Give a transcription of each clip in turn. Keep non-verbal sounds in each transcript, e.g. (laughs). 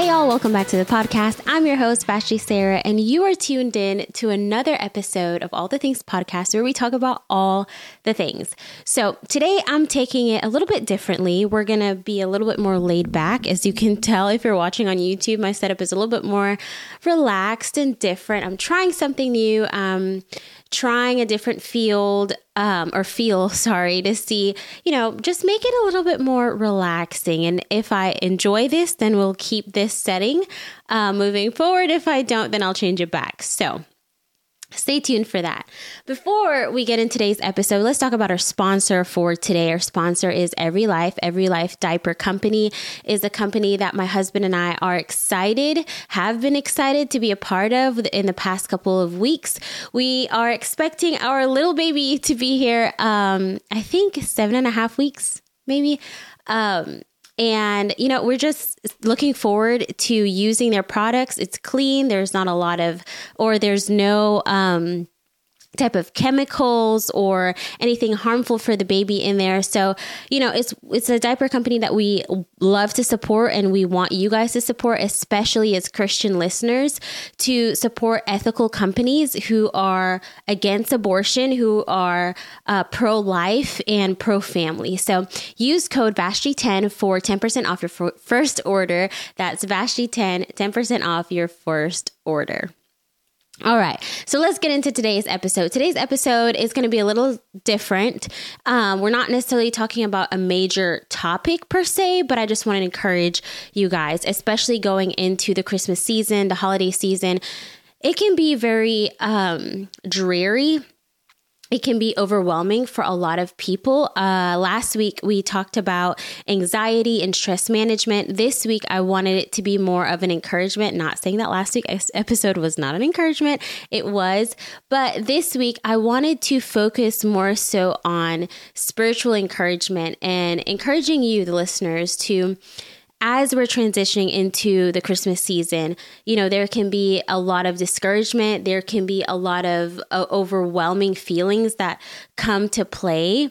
Hey, y'all, welcome back to the podcast. I'm your host, Vashti Sarah, and you are tuned in to another episode of All the Things podcast where we talk about all the things. So, today I'm taking it a little bit differently. We're going to be a little bit more laid back. As you can (laughs) tell, if you're watching on YouTube, my setup is a little bit more relaxed and different. I'm trying something new. Um, trying a different field um, or feel (laughs) sorry to see you know just make it a little bit more relaxing. And if i enjoy this then we'll keep this setting uh, moving forward. If i don't then i'll change it back. So Stay tuned for that. Before we get in today's episode, let's talk about our sponsor for today. Our sponsor is Every Life. Every Life Diaper Company is a company that my husband and I are excited, have been excited to be a part of in the past couple of weeks. We are expecting our little baby to be here, um, I think seven and a half weeks, maybe. Um, and, you know, we're just looking forward to using their products. It's clean. There's not a lot of, or there's no, um, type of chemicals or anything harmful for the baby in there. So, you know, it's it's a diaper company that we love to support and we want you guys to support, especially as Christian listeners, to support ethical companies who are against abortion, who are uh, pro-life and pro-family. So, use code VASHTI10 for 10% off your first order. That's VASHTI10, 10% off your first order. All right, so let's get into today's episode. Today's episode is going to be a little different. Um, we're not necessarily talking about a major topic per se, but I just want to encourage you guys, especially going into the Christmas season, the holiday season. It can be very um, dreary it can be overwhelming for a lot of people. Uh, last week, we talked about anxiety and stress management. This week, I wanted it to be more of an encouragement. Not saying that last week's episode was not an encouragement, it was. But this week, I wanted to focus more so on spiritual encouragement and encouraging you, the listeners, to as we're transitioning into the Christmas season, you know, there can be a lot of discouragement. There can be a lot of uh, overwhelming feelings that come to play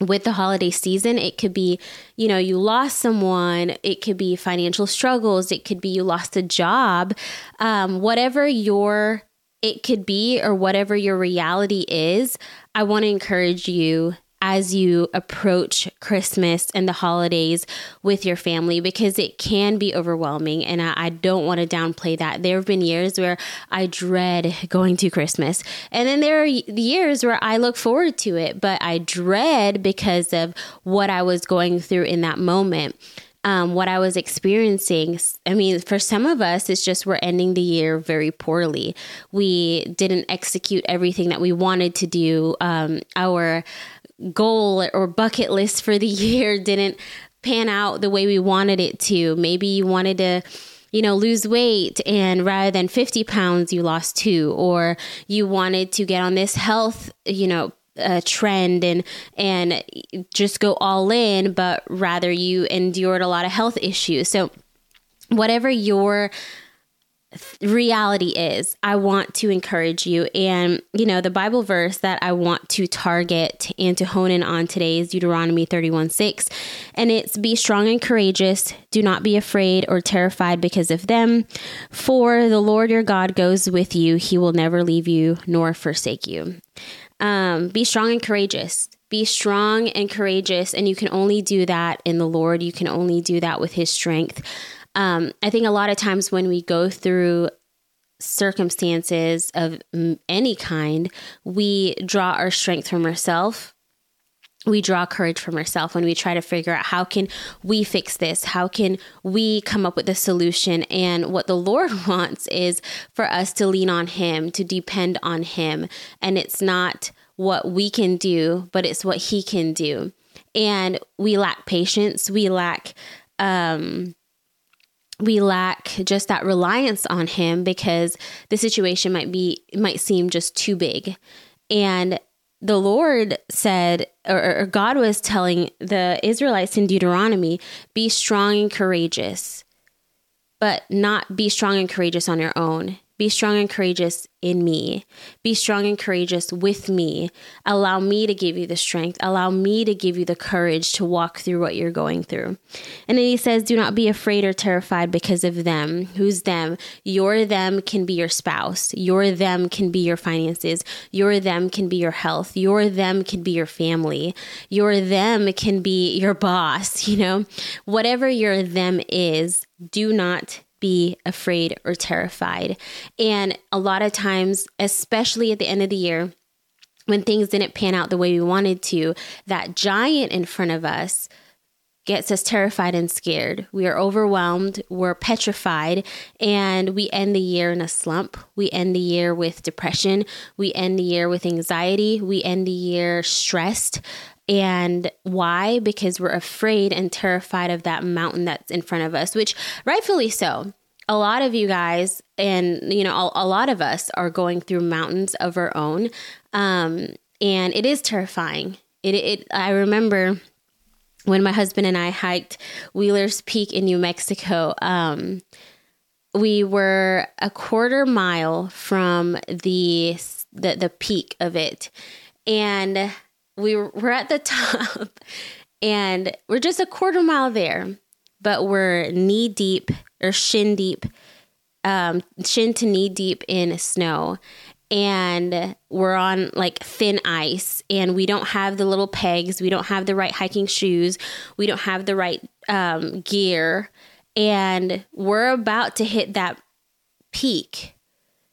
with the holiday season. It could be, you know, you lost someone. It could be financial struggles. It could be you lost a job. Um, whatever your it could be or whatever your reality is, I want to encourage you as you approach Christmas and the holidays with your family because it can be overwhelming. And I, I don't want to downplay that. There have been years where I dread going to Christmas. And then there are years where I look forward to it, but I dread because of what I was going through in that moment. Um, what I was experiencing. I mean, for some of us, it's just we're ending the year very poorly. We didn't execute everything that we wanted to do. Um, our goal or bucket list for the (laughs) year didn't pan out the way we wanted it to. Maybe you wanted to you know, lose weight and rather than 50 pounds, you lost two, or you wanted to get on this health, you know, trend and and just go all in, but rather you endured a lot of health issues. So whatever your reality is i want to encourage you. And you know the bible verse that i want to target and to hone in on today is deuteronomy 31 6 and it's be strong and courageous. Do not be afraid or terrified because of them. For the lord your god goes with you. He will never leave you nor forsake you. Um, be strong and courageous. Be strong and courageous. And you can only do that in the lord. You can only do that with his strength um, I think a lot of times when we go through circumstances of any kind, we draw our strength from ourselves. We draw courage from ourselves when we try to figure out how can we fix this? How can we come up with a solution? And what the Lord (laughs) wants is for us to lean on Him, to depend on Him. And it's not what we can do, but it's what He can do. And we lack patience. We lack um, we lack just that reliance on him because the situation might be might seem just too big. And the lord said or, or, god was telling the israelites in deuteronomy be strong and courageous but not be strong and courageous on your own Be strong and courageous in me. Be strong and courageous with me. Allow me to give you the strength. Allow me to give you the courage to walk through what you're going through. And then he says, Do not be afraid or terrified because of them. Who's them? Your them can be your spouse. Your them can be your finances. Your them can be your health. Your them can be your family. Your them can be your boss. (laughs) You know, whatever your them is, do not be afraid or terrified. And a lot of times, especially at the end of the year, when things didn't pan out the way we wanted to, that giant in front of us gets us terrified and scared. We are overwhelmed, we're petrified, and we end the year in a slump. We end the year with depression. We end the year with anxiety. We end the year stressed. And why? Because we're afraid and terrified of that mountain that's in front of us, which rightfully so. A lot of you guys, and you know, a, a lot of us are going through mountains of our own, um, and it is terrifying. It, it. I remember when my husband and I hiked Wheeler's Peak in New Mexico. Um, we were a quarter mile from the the, the peak of it, and we were, at the (laughs) top and we're just a quarter mile there, but we're knee deep or shin deep, um, shin to knee deep in snow. And we're on like thin ice, and we don't have the little pegs. We don't have the right hiking shoes. We don't have the right um, gear. And we're about to hit that peak.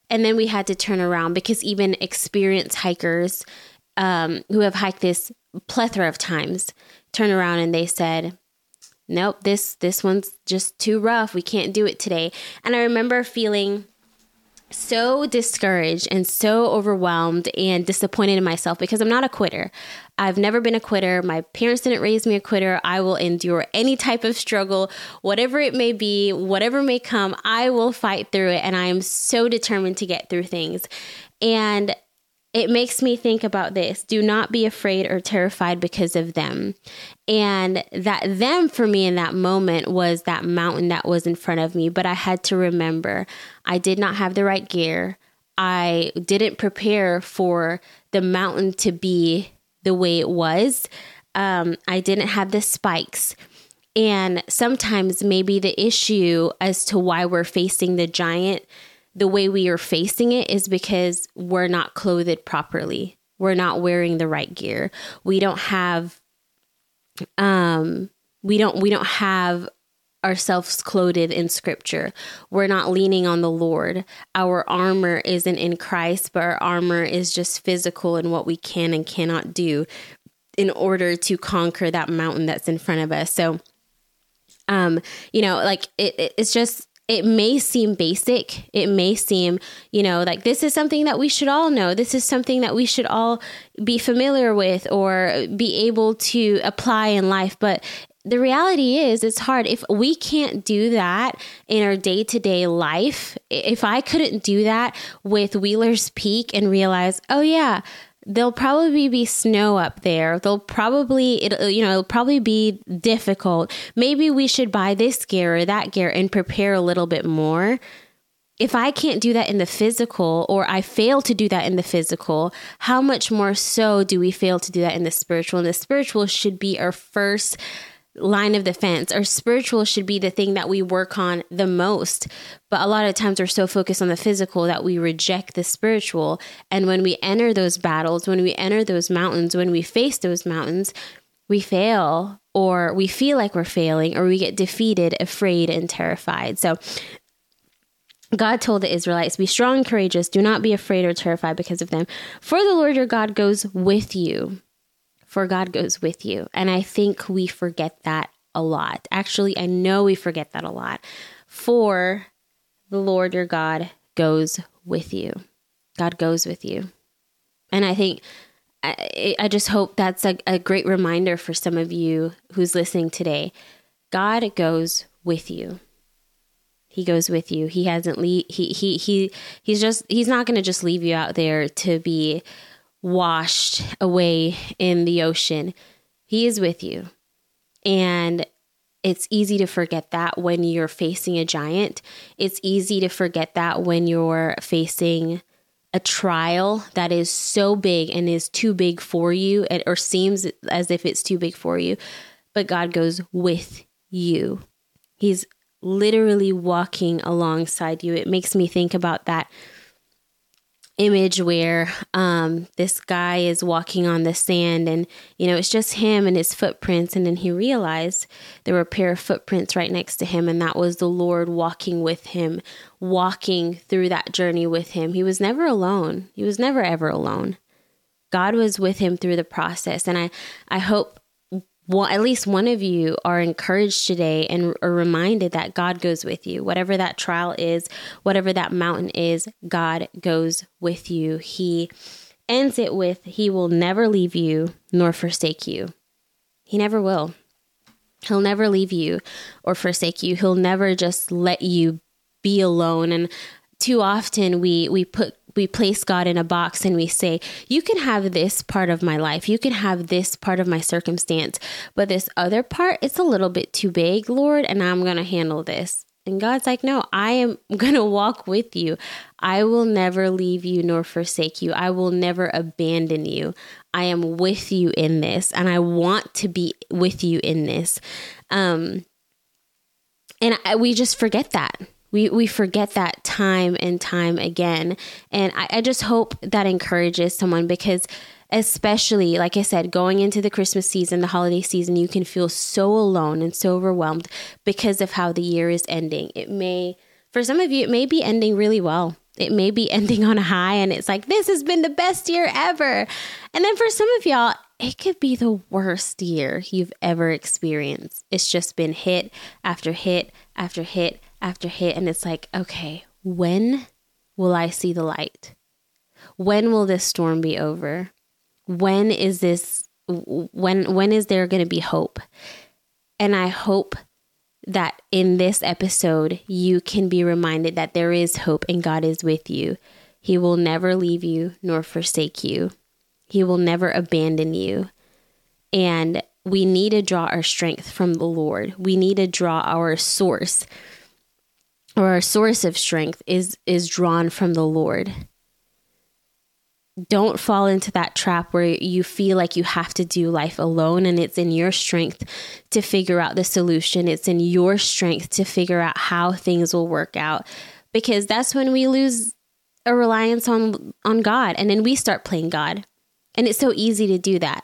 And then we had to turn around because even experienced hikers um, who have hiked this plethora of times turn around and they said, "Nope, this this one's just too rough. We can't do it today." And I remember feeling so discouraged and so overwhelmed and disappointed in myself because I'm not a quitter. I've never been a quitter. My parents didn't raise me a quitter. I will endure any type of struggle, whatever it may be, whatever may come, I will fight through it. And I am so determined to get through things. And it makes me think about this do not be afraid or terrified because of them. And that them for me in that moment was that mountain that was in front of me. But I had to remember I did not have the right gear. I didn't prepare for the mountain to be the way it was. Um, I didn't have the spikes. And sometimes maybe the issue as to why we're facing the giant the way we are facing it is because we're not clothed properly. We're not wearing the right gear. We don't have um we don't we don't have ourselves clothed in scripture. We're not leaning on the Lord. Our armor isn't in Christ, but our armor is just physical and what we can and cannot do in order to conquer that mountain that's in front of us. So um you know like it, it it's just it may seem basic. It may seem, you know, like this is something that we should all know. This is something that we should all be familiar with or be able to apply in life. But the reality is, it's hard. If we can't do that in our day to day life, if I couldn't do that with Wheeler's Peak and realize, oh, yeah, there'll probably be snow up there. They'll probably it'll uh, you know it'll probably be difficult. Maybe we should buy this gear or that gear and prepare a little bit more. If I can't do that in the physical or I fail to do that in the physical, how much more so do we fail to do that in the spiritual? And the spiritual should be our first line of defense. Our spiritual should be the thing that we work on the most. But a lot of times we're so focused on the physical that we reject the spiritual. And when we enter those battles, when we enter those mountains, when we face those mountains, we fail or we feel like we're failing or we get defeated, afraid, and terrified. So God told the Israelites, Be strong and courageous. Do not be afraid or terrified because of them. For the Lord your God goes with you for God goes with you. And I think we forget that a lot. Actually, I know we forget that a lot. For the Lord your God goes with you. God goes with you. And I think, I, I just hope that's a, a great reminder for some of you who's listening today. God goes with you. He goes with you. He hasn't le- he he he he's just he's not going to just leave you out there to be washed away in the ocean. He is with you. And it's easy to forget that when you're facing a giant. It's easy to forget that when you're facing a trial that is so big and is too big for you, or seems as if it's too big for you. But God goes with you. He's literally walking alongside you. It makes me think about that image where um, this guy is walking on the sand and you know it's just him and his footprints. And then he realized there were a pair of footprints right next to him and that was the lord walking with him walking through that journey with him. He was never alone. He was never ever alone. God was with him through the process. And i i hope well, at least one of you are encouraged today and are reminded that God goes with you. Whatever that trial is, whatever that mountain is, God goes with you. He ends it with, He will never leave you nor forsake you. He never will. He'll never leave you or forsake you. He'll never just let you be alone. And too often we we put we place God in a box and we say, You can have this part of my life. You can have this part of my circumstance. But this other part, it's a little bit too big, Lord, and I'm going to handle this. And God's like, No, I am (laughs) going to walk with you. I will never leave you nor forsake you. I will never abandon you. I am with you in this, and I want to be with you in this. Um, and I, we just forget that we we forget that time and time again. And I, I just hope that encourages someone because especially like i said going into the christmas season the holiday season you can feel so alone and so overwhelmed because of how the year is ending. It may for some of you it may be ending really well. It may be (laughs) ending on a high and it's like this has been the best year ever. And then for some of y'all it could be the worst year you've ever experienced. It's just been hit after hit after hit after hit and it's like, okay, when will I see the light? When will this storm be over? When is this when when is there going to be hope? And I hope that in this episode you can be reminded that there is hope and God is with you. He will never leave you nor forsake you. He will never abandon you. And we need to draw our strength from the Lord. We need to draw our source or our source of strength is is drawn from the Lord. Don't fall into that trap where you feel like you have to do life alone and it's in your strength to figure out the solution. It's in your strength to figure out how things will work out because that's when we lose a reliance on on God and then we start playing God. And it's so easy to do that.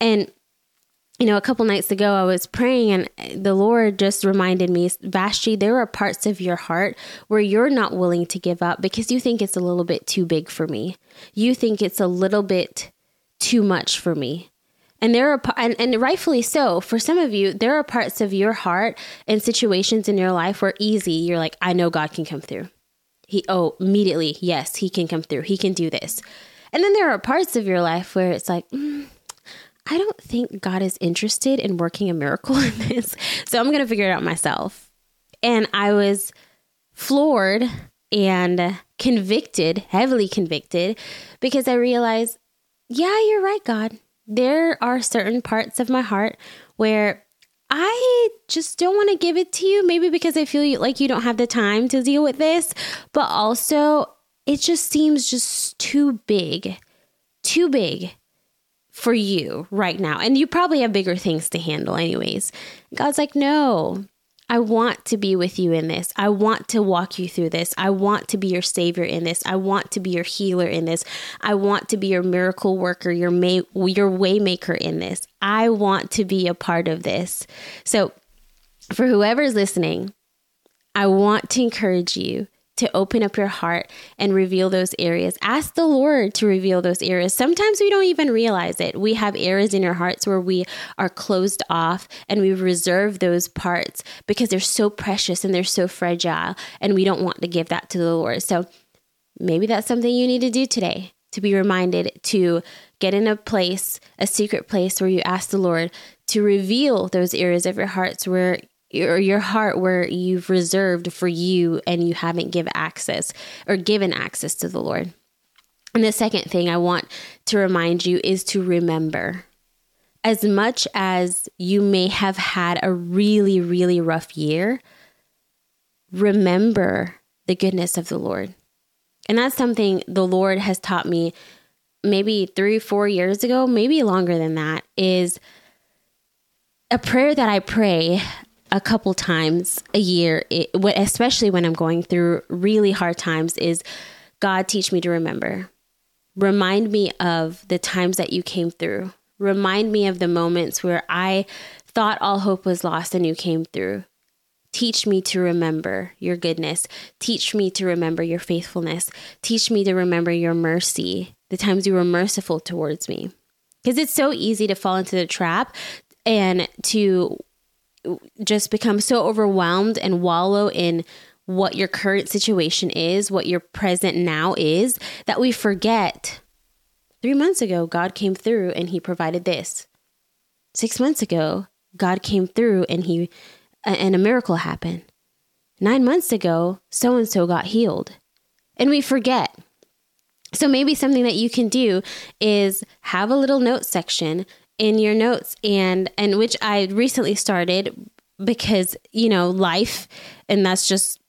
And you know, a couple nights ago, I was praying and the Lord just reminded me, Vashti, there are parts of your heart where you're not willing to give up because you think it's a little bit too big for me. You think it's a little bit too much for me. And there are, and, and rightfully so, for some of you, there are parts of your heart and situations in your life where easy, you're like, I know God can come through. He, oh, immediately, yes, He can come through. He can do this. And then there are parts of your life where it's like, mm, I don't think God is interested in working a miracle (laughs) in this. So I'm going to figure it out myself. And I was floored and convicted, heavily convicted, because I realized, yeah, you're right, God. There are certain parts of my heart where I just don't want to give it to you, maybe because I feel like you don't have the time to deal with this, but also it just seems just too big, too big for you right now. And you probably have bigger things to handle, anyways. God's like, no, I want to be with you in this. I want to walk you through this. I want to be your savior in this. I want to be your healer in this. I want to be your miracle worker, your may, your waymaker in this. I want to be a part of this. So, for whoever's listening, I want to encourage you to open up your heart and reveal those areas. Ask the Lord to reveal those areas. Sometimes we don't even realize it. We have areas in our hearts where we are closed off and we reserve those parts because they're so precious and they're so fragile and we don't want to give that to the Lord. So maybe that's something you need to do today to be reminded to get in a place, a secret place where you ask the Lord to reveal those areas of your hearts where or your heart where you've reserved for you and you haven't given access or given access to the Lord. And the second thing I want to remind you is to remember. as much as you may have had a really, really rough year, remember the goodness of the Lord. And that's something the Lord has taught me maybe three, four years ago, maybe longer than that, is a prayer that I pray a couple times a year, especially when I'm going through really hard times, is God, teach me to remember. Remind me of the times that you came through. Remind me of the moments where I thought all hope was lost and you came through. Teach me to remember your goodness. Teach me to remember your faithfulness. Teach me to remember your mercy, the times you were merciful towards me. Because it's so easy to fall into the trap and to just become so overwhelmed and wallow in what your current situation is, what your present now is, that we forget. Three months ago, God came through and He provided this. Six months ago, God came through and He and a miracle happened. Nine months ago, so and so got healed. And we forget. So maybe something that you can do is have a little note section in your notes and and which I recently started because, you know, life and that's just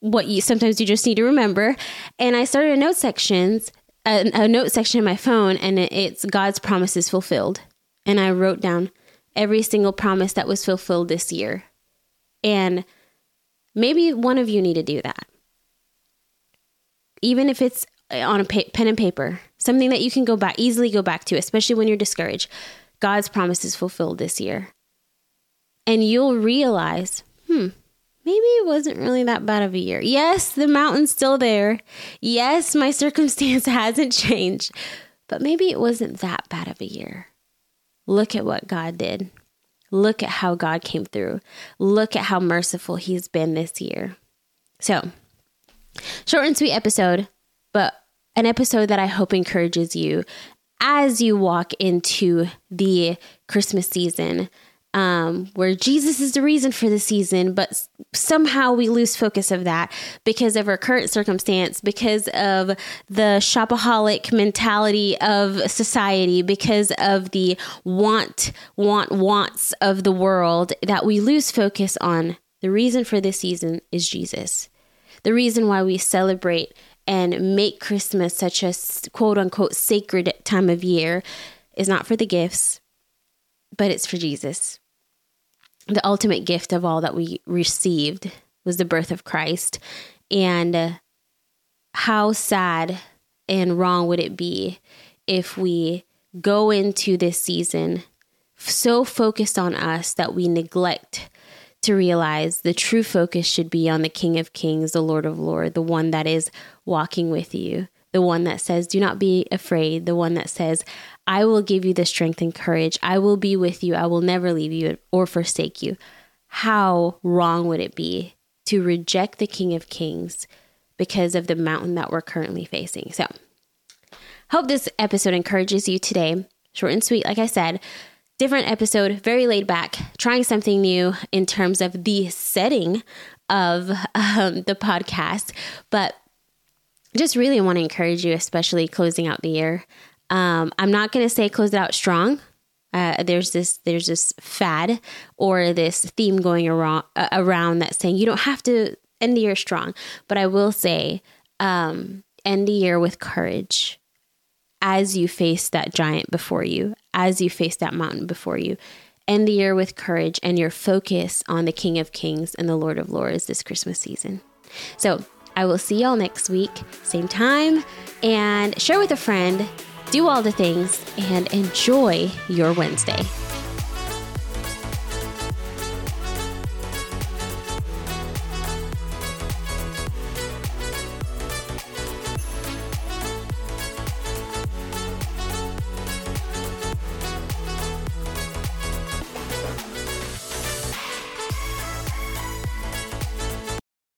what you sometimes you just need to remember. And I started a note sections a, a note section in my phone and it's God's promises fulfilled. And I wrote down every single promise that was fulfilled this year and maybe one of you need to do that. Even if it's on a pa- pen and paper, something that you can go back easily go back to, especially when you're discouraged. God's promises fulfilled this year. And you'll realize, hmm, maybe it wasn't really that bad of a year. Yes, the mountain's still there. Yes, my (laughs) circumstance hasn't changed, but maybe it wasn't that bad of a year. Look at what God did. Look at how God came through. Look at how merciful He's been this year. So, short and sweet episode, but an episode that I hope encourages you as you walk into the Christmas season um, where Jesus is the reason for the season, but somehow we lose focus of that because of our current circumstance, because of the shopaholic mentality of society, because of the want, want, wants of the world, that we lose focus on the reason for this season is Jesus. The reason why we celebrate and make Christmas such a quote unquote sacred time of year is not for the gifts, but it's for Jesus. The ultimate gift of all that we received was the birth of Christ. And uh, how sad and wrong would it be if we go into this season so focused on us that we neglect to realize the true focus should be on the King of Kings, the Lord of Lords, the one that is walking with you, the one that says, Do not be afraid, the one that says, I will give you the strength and courage. I will be with you. I will never leave you or forsake you. How wrong would it be to reject the King of Kings because of the mountain that we're currently facing? So, hope this episode encourages you today. Short and sweet, like I said. Different episode, very laid back, trying something new in terms of the setting of um, the podcast. But just really want to encourage you, especially closing out the year. Um, I'm not going to say close it out strong. Uh, there's this there's this fad or this theme going around uh, around saying you don't have to end the year strong, but I will say um, end the year with courage as you face that giant before you, as you face that mountain before you. End the year with courage and your focus on the King of Kings and the Lord of Lords this Christmas season. So I will see y'all next week, same time, and share with a friend do all the things, and enjoy your Wednesday.